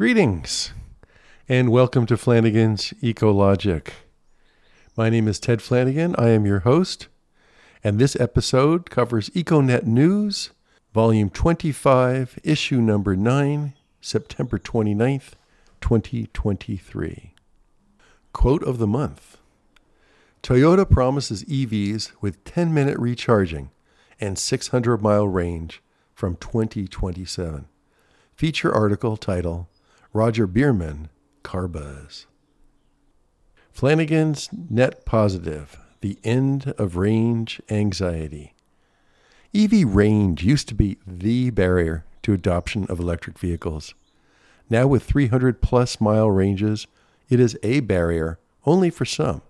Greetings and welcome to Flanagan's Ecologic. My name is Ted Flanagan. I am your host, and this episode covers EcoNet News, Volume 25, Issue Number 9, September 29th, 2023. Quote of the Month Toyota promises EVs with 10 minute recharging and 600 mile range from 2027. Feature article title Roger Bierman, Carbuzz. Flanagan's Net Positive The End of Range Anxiety. EV range used to be the barrier to adoption of electric vehicles. Now, with 300 plus mile ranges, it is a barrier only for some.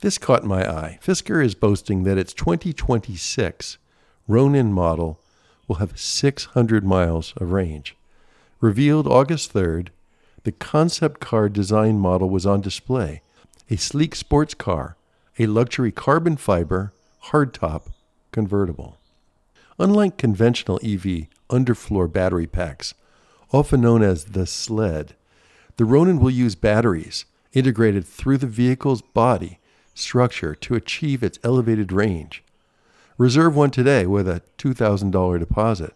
This caught my eye. Fisker is boasting that its 2026 Ronin model will have 600 miles of range. Revealed August 3rd, the concept car design model was on display a sleek sports car, a luxury carbon fiber, hardtop convertible. Unlike conventional EV underfloor battery packs, often known as the sled, the Ronin will use batteries integrated through the vehicle's body structure to achieve its elevated range. Reserve one today with a $2,000 deposit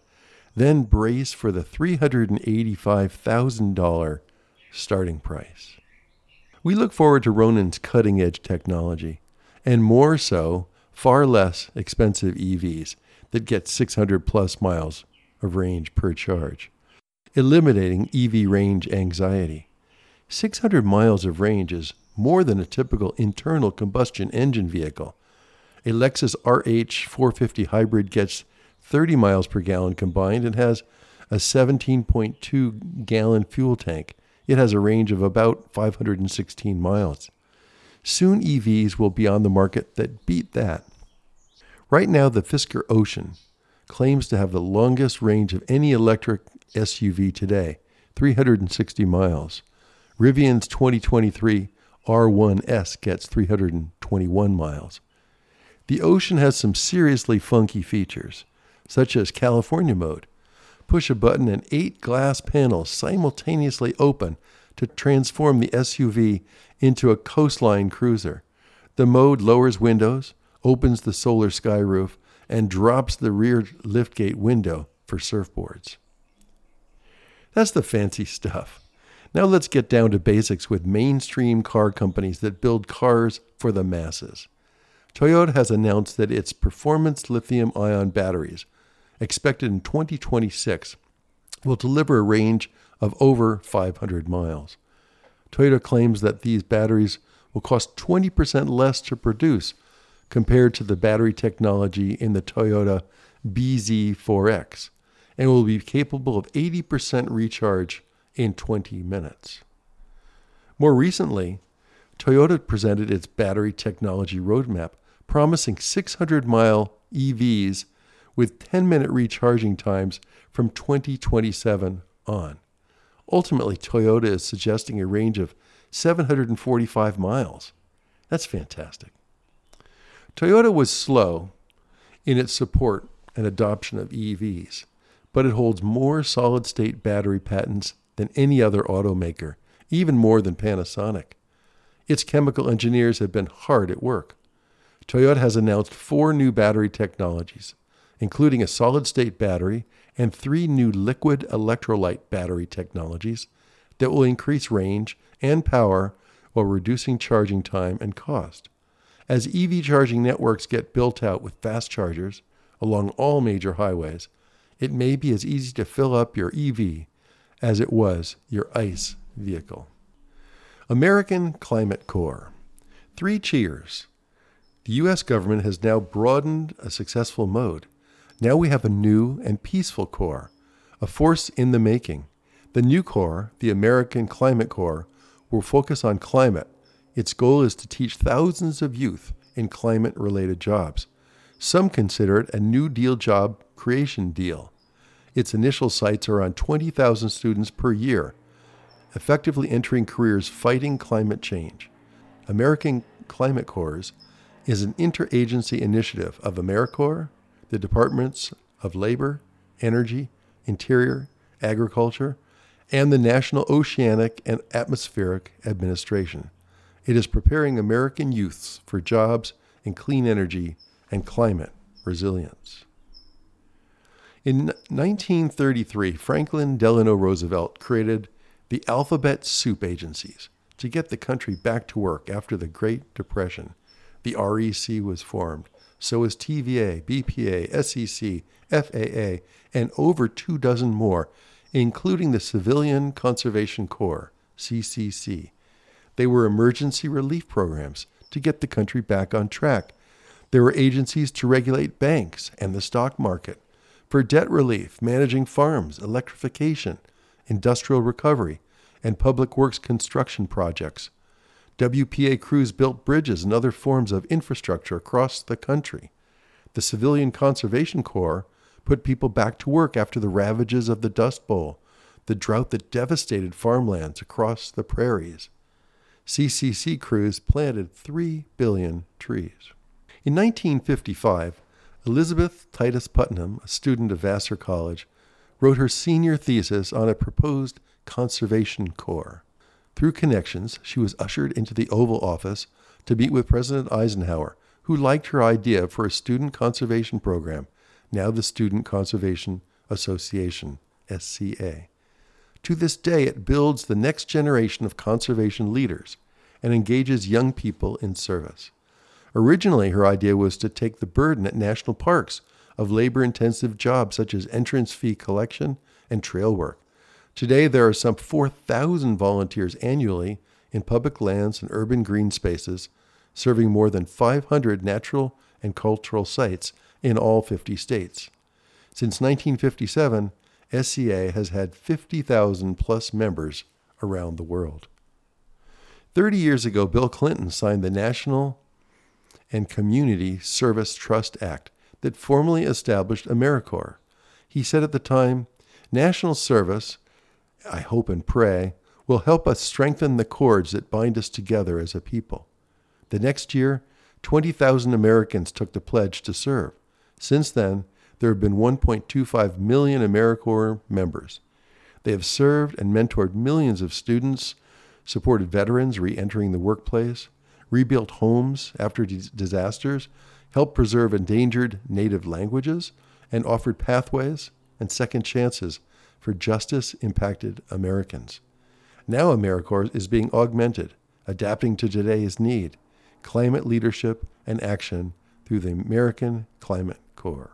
then brace for the $385,000 starting price. We look forward to Ronin's cutting edge technology, and more so, far less expensive EVs that get 600 plus miles of range per charge, eliminating EV range anxiety. 600 miles of range is more than a typical internal combustion engine vehicle. A Lexus RH 450 hybrid gets 30 miles per gallon combined and has a 17.2 gallon fuel tank. It has a range of about 516 miles. Soon EVs will be on the market that beat that. Right now, the Fisker Ocean claims to have the longest range of any electric SUV today, 360 miles. Rivian's 2023 R1S gets 321 miles. The Ocean has some seriously funky features such as California mode. Push a button and eight glass panels simultaneously open to transform the SUV into a coastline cruiser. The mode lowers windows, opens the solar sky roof, and drops the rear liftgate window for surfboards. That's the fancy stuff. Now let's get down to basics with mainstream car companies that build cars for the masses. Toyota has announced that its performance lithium ion batteries expected in 2026, will deliver a range of over 500 miles. Toyota claims that these batteries will cost 20% less to produce compared to the battery technology in the Toyota BZ4X and will be capable of 80% recharge in 20 minutes. More recently, Toyota presented its battery technology roadmap, promising 600 mile EVs with 10 minute recharging times from 2027 on. Ultimately, Toyota is suggesting a range of 745 miles. That's fantastic. Toyota was slow in its support and adoption of EVs, but it holds more solid state battery patents than any other automaker, even more than Panasonic. Its chemical engineers have been hard at work. Toyota has announced four new battery technologies including a solid state battery and three new liquid electrolyte battery technologies that will increase range and power while reducing charging time and cost. As EV charging networks get built out with fast chargers along all major highways, it may be as easy to fill up your EV as it was your ICE vehicle. American Climate Corps. Three cheers. The U.S. government has now broadened a successful mode now we have a new and peaceful Corps, a force in the making. The new Corps, the American Climate Corps, will focus on climate. Its goal is to teach thousands of youth in climate related jobs. Some consider it a New Deal job creation deal. Its initial sights are on 20,000 students per year, effectively entering careers fighting climate change. American Climate Corps is an interagency initiative of AmeriCorps, the Departments of Labor, Energy, Interior, Agriculture, and the National Oceanic and Atmospheric Administration. It is preparing American youths for jobs in clean energy and climate resilience. In 1933, Franklin Delano Roosevelt created the Alphabet Soup Agencies to get the country back to work after the Great Depression. The REC was formed. So was TVA, BPA, SEC, FAA, and over two dozen more, including the Civilian Conservation Corps, CCC. They were emergency relief programs to get the country back on track. There were agencies to regulate banks and the stock market, for debt relief, managing farms, electrification, industrial recovery, and public works construction projects. WPA crews built bridges and other forms of infrastructure across the country. The Civilian Conservation Corps put people back to work after the ravages of the Dust Bowl, the drought that devastated farmlands across the prairies. CCC crews planted 3 billion trees. In 1955, Elizabeth Titus Putnam, a student of Vassar College, wrote her senior thesis on a proposed conservation corps. Through connections, she was ushered into the Oval Office to meet with President Eisenhower, who liked her idea for a student conservation program, now the Student Conservation Association, SCA. To this day, it builds the next generation of conservation leaders and engages young people in service. Originally, her idea was to take the burden at national parks of labor intensive jobs such as entrance fee collection and trail work. Today, there are some 4,000 volunteers annually in public lands and urban green spaces, serving more than 500 natural and cultural sites in all 50 states. Since 1957, SCA has had 50,000 plus members around the world. 30 years ago, Bill Clinton signed the National and Community Service Trust Act that formally established AmeriCorps. He said at the time, National service, I hope and pray, will help us strengthen the cords that bind us together as a people. The next year, 20,000 Americans took the pledge to serve. Since then, there have been 1.25 million AmeriCorps members. They have served and mentored millions of students, supported veterans re entering the workplace, rebuilt homes after disasters, helped preserve endangered native languages, and offered pathways and second chances for justice impacted Americans. Now AmeriCorps is being augmented, adapting to today's need, climate leadership and action through the American Climate Corps.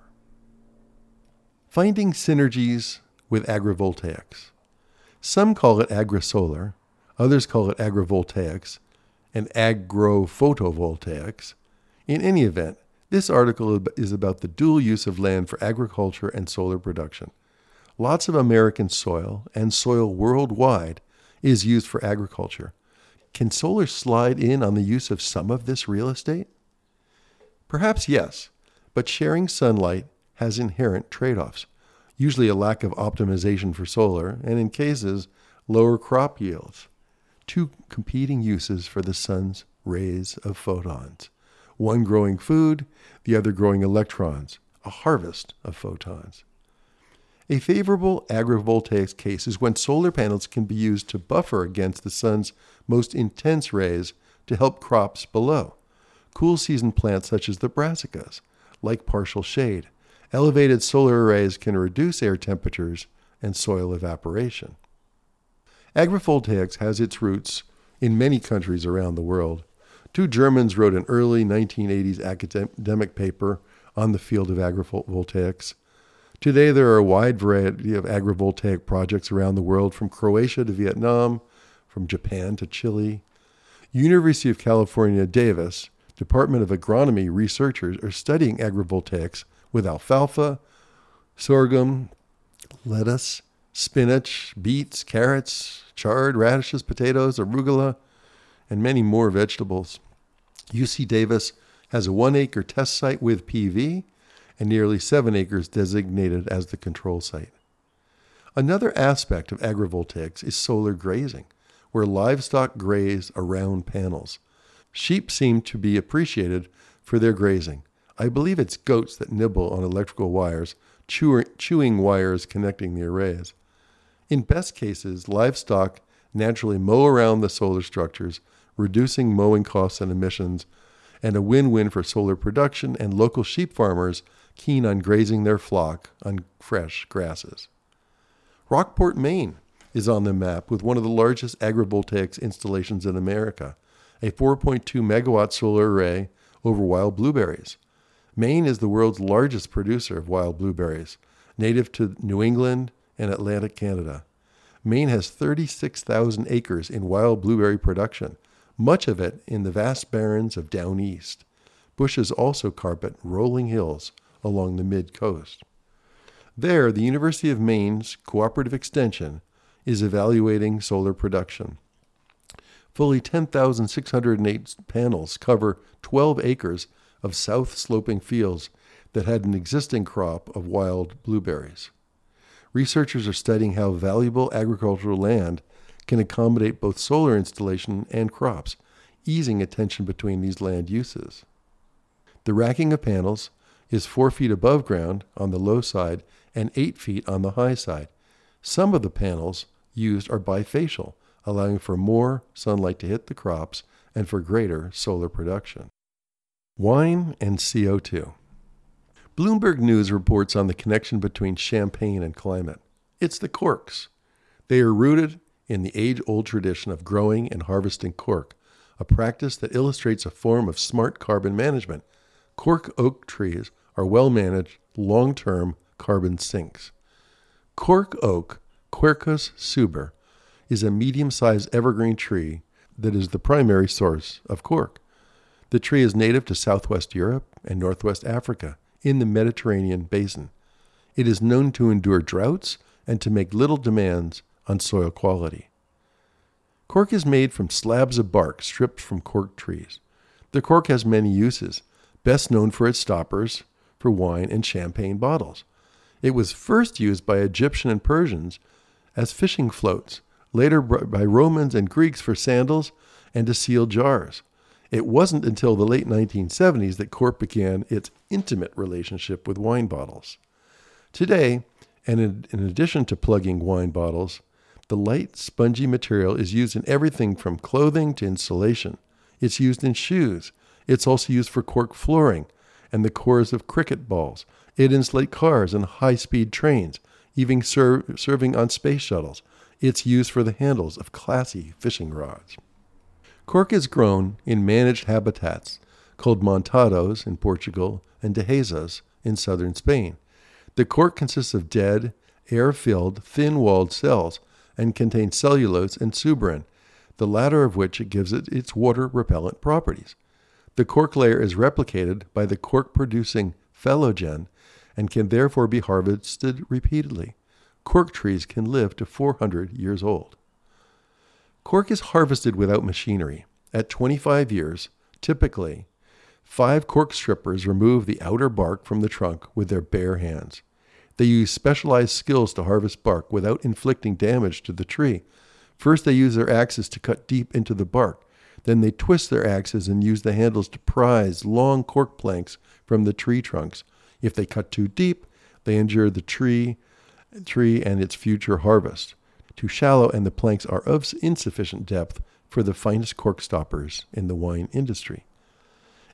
Finding synergies with agrivoltaics. Some call it agrisolar, others call it agrivoltaics, and agrophotovoltaics. In any event, this article is about the dual use of land for agriculture and solar production. Lots of American soil and soil worldwide is used for agriculture. Can solar slide in on the use of some of this real estate? Perhaps yes, but sharing sunlight has inherent trade offs, usually a lack of optimization for solar, and in cases, lower crop yields. Two competing uses for the sun's rays of photons one growing food, the other growing electrons, a harvest of photons. A favorable agrivoltaics case is when solar panels can be used to buffer against the sun's most intense rays to help crops below. Cool season plants such as the brassicas like partial shade. Elevated solar arrays can reduce air temperatures and soil evaporation. Agrivoltaics has its roots in many countries around the world. Two Germans wrote an early 1980s academic paper on the field of agrivoltaics. Today, there are a wide variety of agrivoltaic projects around the world, from Croatia to Vietnam, from Japan to Chile. University of California, Davis Department of Agronomy researchers are studying agrivoltaics with alfalfa, sorghum, lettuce, spinach, beets, carrots, chard, radishes, potatoes, arugula, and many more vegetables. UC Davis has a one acre test site with PV and nearly seven acres designated as the control site. Another aspect of agrivoltaics is solar grazing, where livestock graze around panels. Sheep seem to be appreciated for their grazing. I believe it's goats that nibble on electrical wires, chew- chewing wires connecting the arrays. In best cases, livestock naturally mow around the solar structures, reducing mowing costs and emissions, and a win win for solar production and local sheep farmers keen on grazing their flock on fresh grasses. Rockport, Maine is on the map with one of the largest agrivoltaics installations in America, a 4.2 megawatt solar array over wild blueberries. Maine is the world's largest producer of wild blueberries, native to New England and Atlantic Canada. Maine has 36,000 acres in wild blueberry production, much of it in the vast barrens of down east. Bushes also carpet rolling hills along the mid coast. There, the University of Maine's Cooperative Extension is evaluating solar production. Fully 10,608 panels cover 12 acres of south sloping fields that had an existing crop of wild blueberries. Researchers are studying how valuable agricultural land can accommodate both solar installation and crops, easing a tension between these land uses. The racking of panels is four feet above ground on the low side and eight feet on the high side. Some of the panels used are bifacial, allowing for more sunlight to hit the crops and for greater solar production. Wine and CO2. Bloomberg News reports on the connection between champagne and climate. It's the corks. They are rooted in the age old tradition of growing and harvesting cork, a practice that illustrates a form of smart carbon management. Cork oak trees are well managed, long term carbon sinks. Cork oak, Quercus suber, is a medium sized evergreen tree that is the primary source of cork. The tree is native to southwest Europe and northwest Africa in the Mediterranean basin. It is known to endure droughts and to make little demands on soil quality. Cork is made from slabs of bark stripped from cork trees. The cork has many uses, best known for its stoppers for wine and champagne bottles. It was first used by Egyptian and Persians as fishing floats, later by Romans and Greeks for sandals and to seal jars. It wasn't until the late 1970s that cork began its intimate relationship with wine bottles. Today, and in, in, addition to plugging wine bottles, the light, spongy material is used in everything from clothing to insulation. It's used in shoes. It's also used for cork flooring and the cores of cricket balls. It insulates cars and high speed trains, even ser- serving on space shuttles. It's used for the handles of classy fishing rods. Cork is grown in managed habitats called montados in Portugal and dehesas in southern Spain. The cork consists of dead, air filled, thin walled cells and contains cellulose and suberin, the latter of which gives it its water repellent properties. The cork layer is replicated by the cork producing phloem and can therefore be harvested repeatedly. Cork trees can live to 400 years old. Cork is harvested without machinery. At 25 years, typically, five cork strippers remove the outer bark from the trunk with their bare hands. They use specialized skills to harvest bark without inflicting damage to the tree. First, they use their axes to cut deep into the bark. Then they twist their axes and use the handles to prise long cork planks from the tree trunks. If they cut too deep, they injure the tree, tree and its future harvest too shallow, and the planks are of insufficient depth for the finest cork stoppers in the wine industry.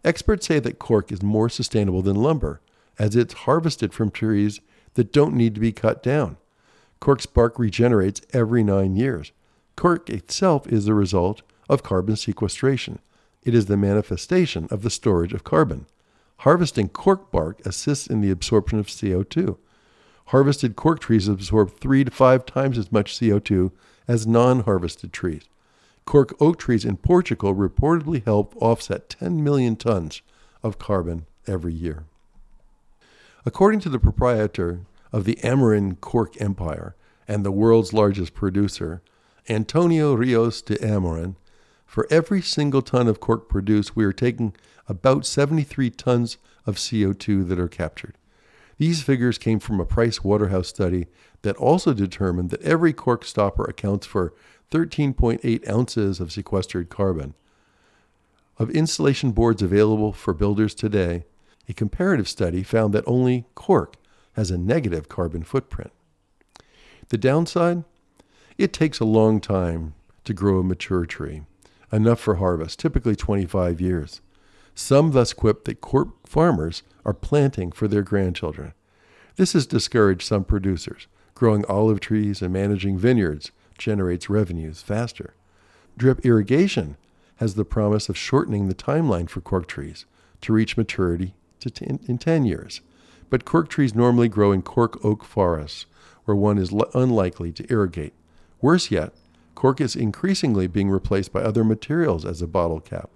Experts say that cork is more sustainable than lumber, as it's harvested from trees that don't need to be cut down. Cork's bark regenerates every nine years. Cork itself is the result of carbon sequestration. It is the manifestation of the storage of carbon. Harvesting cork bark assists in the absorption of CO2 harvested cork trees absorb three to five times as much CO2 as non harvested trees. Cork oak trees in Portugal reportedly help offset 10 million tons of carbon every year. According to the proprietor of the Amorim Cork Empire and the world's largest producer, Antonio Rios de Amorim, for every single ton of cork produced, we are taking about 73 tons of CO2 that are captured. These figures came from a Price Waterhouse study that also determined that every cork stopper accounts for 13.8 ounces of sequestered carbon. Of insulation boards available for builders today, a comparative study found that only cork has a negative carbon footprint. The downside? It takes a long time to grow a mature tree, enough for harvest, typically 25 years. Some thus quip that Cork farmers are planting for their grandchildren. This has discouraged some producers. Growing olive trees and managing vineyards generates revenues faster. Drip irrigation has the promise of shortening the timeline for cork trees to reach maturity to in 10 years. But cork trees normally grow in cork oak forests, where one is unlikely to irrigate. Worse yet, cork is increasingly being replaced by other materials as a bottle cap,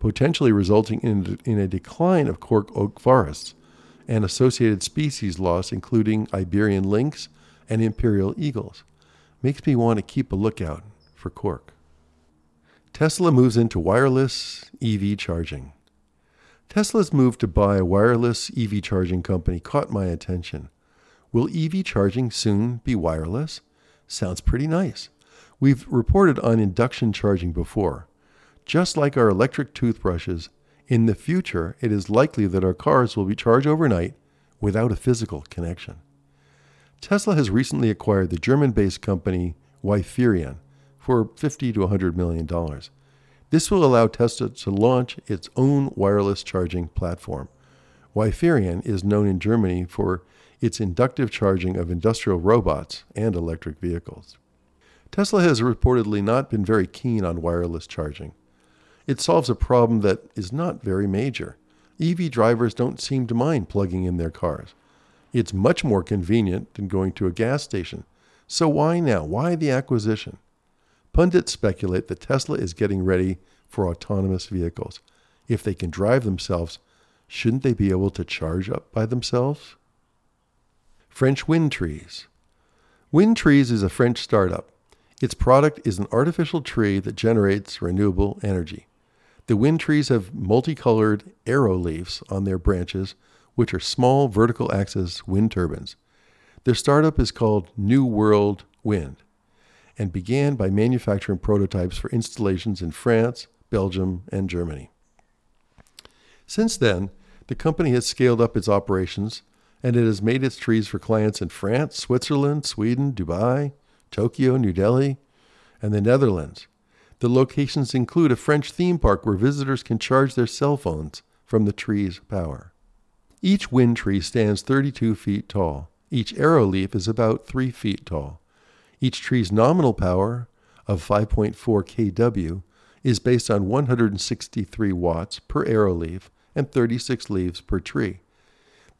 potentially resulting in, in a decline of cork oak forests and associated species loss, including Iberian lynx and imperial eagles. Makes me want to keep a lookout for cork. Tesla moves into wireless EV charging. Tesla's move to buy a wireless EV charging company caught my attention. Will EV charging soon be wireless? Sounds pretty nice. We've reported on induction charging before. Just like our electric toothbrushes, in the future, it is likely that our cars will be charged overnight without a physical connection. Tesla has recently acquired the German based company Wiferion for 50 to 100 million dollars. This will allow Tesla to launch its own wireless charging platform. Wiferion is known in Germany for its inductive charging of industrial robots and electric vehicles. Tesla has reportedly not been very keen on wireless charging. It solves a problem that is not very major. EV drivers don't seem to mind plugging in their cars. It's much more convenient than going to a gas station. So why now? Why the acquisition? Pundits speculate that Tesla is getting ready for autonomous vehicles. If they can drive themselves, shouldn't they be able to charge up by themselves? French Wind Trees. Wind Trees is a French startup. Its product is an artificial tree that generates renewable energy. The wind trees have multicolored arrow leaves on their branches, which are small vertical axis wind turbines. Their startup is called New World Wind and began by manufacturing prototypes for installations in France, Belgium, and Germany. Since then, the company has scaled up its operations and it has made its trees for clients in France, Switzerland, Sweden, Dubai, Tokyo, New Delhi, and the Netherlands. The locations include a French theme park where visitors can charge their cell phones from the tree's power. Each wind tree stands 32 feet tall. Each arrow leaf is about 3 feet tall. Each tree's nominal power of 5.4 kW is based on 163 watts per arrow leaf and 36 leaves per tree.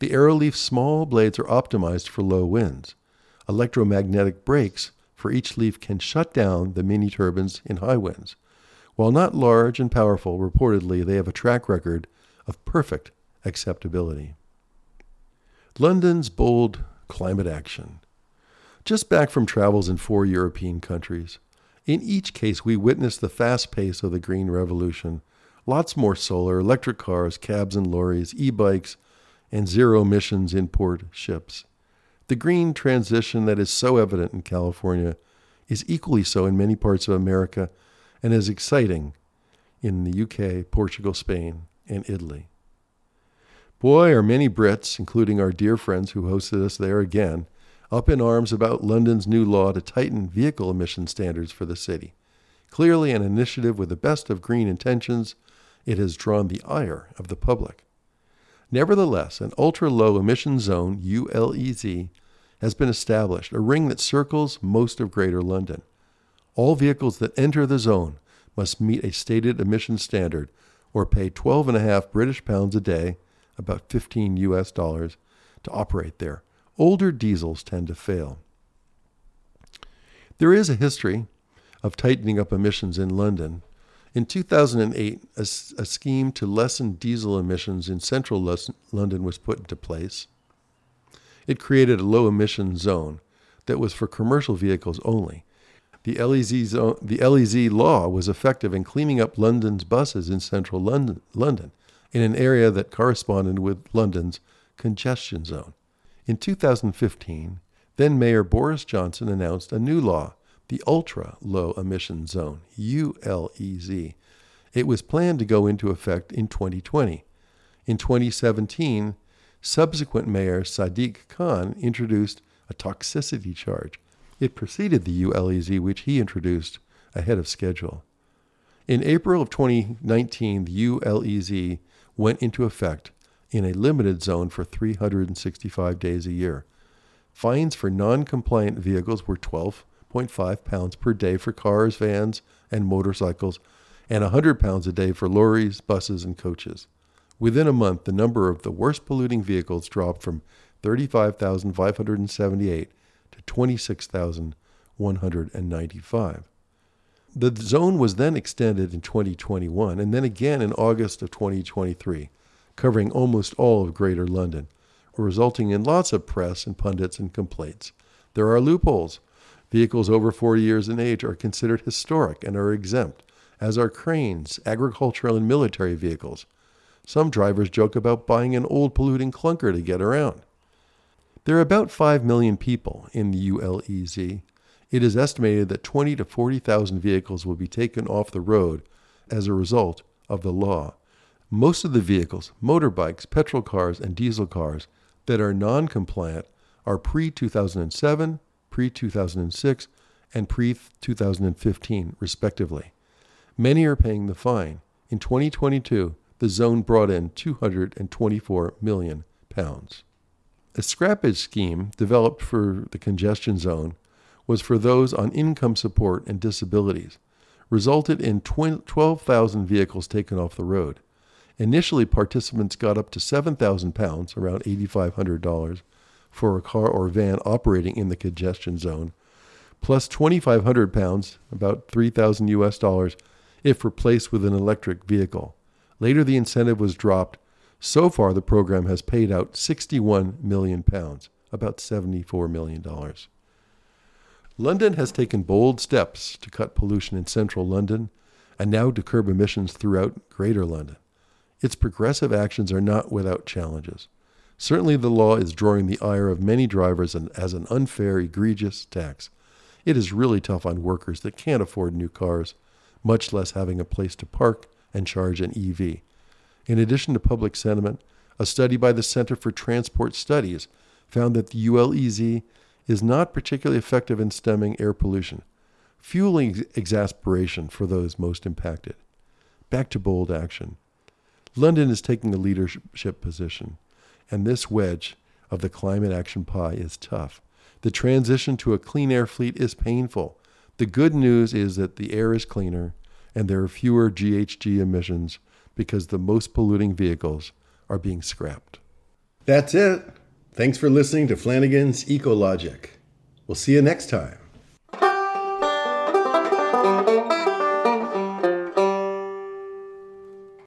The arrow leaf's small blades are optimized for low winds. Electromagnetic brakes for each leaf can shut down the mini turbines in high winds. While not large and powerful, reportedly they have a track record of perfect acceptability. London's bold climate action. Just back from travels in four European countries. In each case, we witnessed the fast pace of the green revolution. Lots more solar, electric cars, cabs and lorries, e bikes, and zero emissions import ships. The green transition that is so evident in California is equally so in many parts of America and is exciting in the UK, Portugal, Spain, and Italy. Boy, are many Brits, including our dear friends who hosted us there again, up in arms about London's new law to tighten vehicle emission standards for the city. Clearly, an initiative with the best of green intentions, it has drawn the ire of the public. Nevertheless, an ultra low emission zone, ULEZ, has been established, a ring that circles most of Greater London. All vehicles that enter the zone must meet a stated emission standard or pay 12.5 British pounds a day, about 15 US dollars, to operate there. Older diesels tend to fail. There is a history of tightening up emissions in London, in 2008, a, a scheme to lessen diesel emissions in central London was put into place. It created a low emission zone that was for commercial vehicles only. The LEZ, zone, the LEZ law was effective in cleaning up London's buses in central London, London, in an area that corresponded with London's congestion zone. In 2015, then Mayor Boris Johnson announced a new law the Ultra Low Emission Zone, ULEZ. It was planned to go into effect in 2020. In 2017, subsequent Mayor Sadiq Khan introduced a toxicity charge. It preceded the ULEZ, which he introduced ahead of schedule. In April of 2019, the ULEZ went into effect in a limited zone for 365 days a year. Fines for non compliant vehicles were 12.5 pounds per day for cars, vans, and motorcycles, and 100 pounds a day for lorries, buses, and coaches. Within a month, the number of the worst polluting vehicles dropped from 35,578 to 26,195. The zone was then extended in 2021 and then again in August of 2023, covering almost all of Greater London, resulting in lots of press and pundits and complaints. There are loopholes. Vehicles over 40 years in age are considered historic and are exempt, as are cranes, agricultural and military vehicles. Some drivers joke about buying an old polluting clunker to get around. There are about 5 million people in the ULEZ, it is estimated that 20 to 40,000 vehicles will be taken off the road as a result of the law. Most of the vehicles, motorbikes, petrol cars, and diesel cars that are non compliant are pre 2007, pre 2006, and pre 2015, respectively. Many are paying the fine. In 2022, the zone brought in 224 million pounds. A scrappage scheme developed for the congestion zone was for those on income support and disabilities, resulted in 12,000 vehicles taken off the road. Initially, participants got up to 7,000 pounds, around $8,500, for a car or van operating in the congestion zone, plus 2,500 pounds, about 3,000 US dollars, if replaced with an electric vehicle. Later, the incentive was dropped. So far, the program has paid out 61 million pounds, about $74 million. London has taken bold steps to cut pollution in central London and now to curb emissions throughout Greater London. Its progressive actions are not without challenges. Certainly, the law is drawing the ire of many drivers as an unfair, egregious tax. It is really tough on workers that can't afford new cars, much less having a place to park and charge an EV. In addition to public sentiment, a study by the Center for Transport Studies found that the ULEZ is not particularly effective in stemming air pollution, fueling exasperation for those most impacted. Back to bold action. London is taking a leadership position, and this wedge of the climate action pie is tough. The transition to a clean air fleet is painful. The good news is that the air is cleaner and there are fewer GHG emissions because the most polluting vehicles are being scrapped. That's it. Thanks for listening to Flanagan's Ecologic. We'll see you next time.